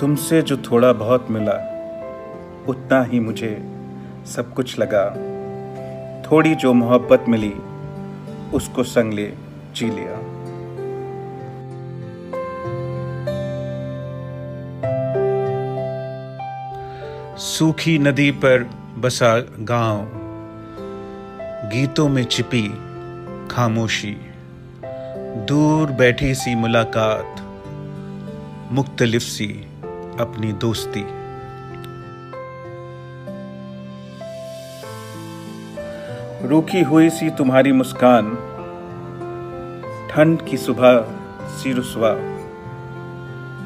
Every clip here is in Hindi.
तुमसे जो थोड़ा बहुत मिला, उतना ही मुझे सब कुछ लगा। थोड़ी जो मोहब्बत मिली, उसको संग ले, जी लिया। सूखी नदी पर बसा गाँव, गीतों में छिपी खामोशी। दूर बैठी सी मुलाकात, मुख्तलिफ़ सी। अपनी दोस्ती। रूखी हुई सी तुम्हारी मुस्कान, ठंड की सुबह सी रुसवा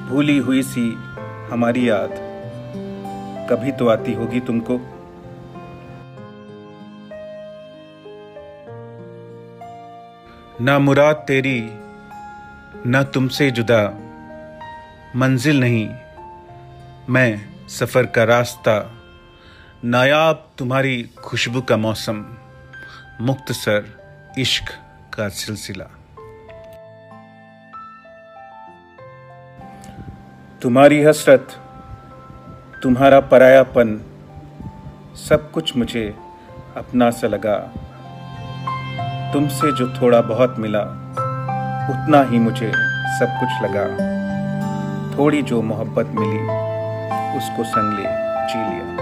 भूली हुई सी हमारी याद, कभी तो आती होगी तुमको। ना मुराद तेरी, ना तुमसे जुदा, मंजिल नहीं मैं सफ़र का रास्ता, नायाब तुम्हारी खुशबू का मौसम मुख्तसर इश्क का सिलसिला। तुम्हारी हसरत, तुम्हारा परायापन, सब कुछ मुझे अपना सा लगा। तुमसे जो थोड़ा बहुत मिला, उतना ही मुझे सब कुछ लगा। थोड़ी जो मोहब्बत मिली उसको संग ले जी लिया।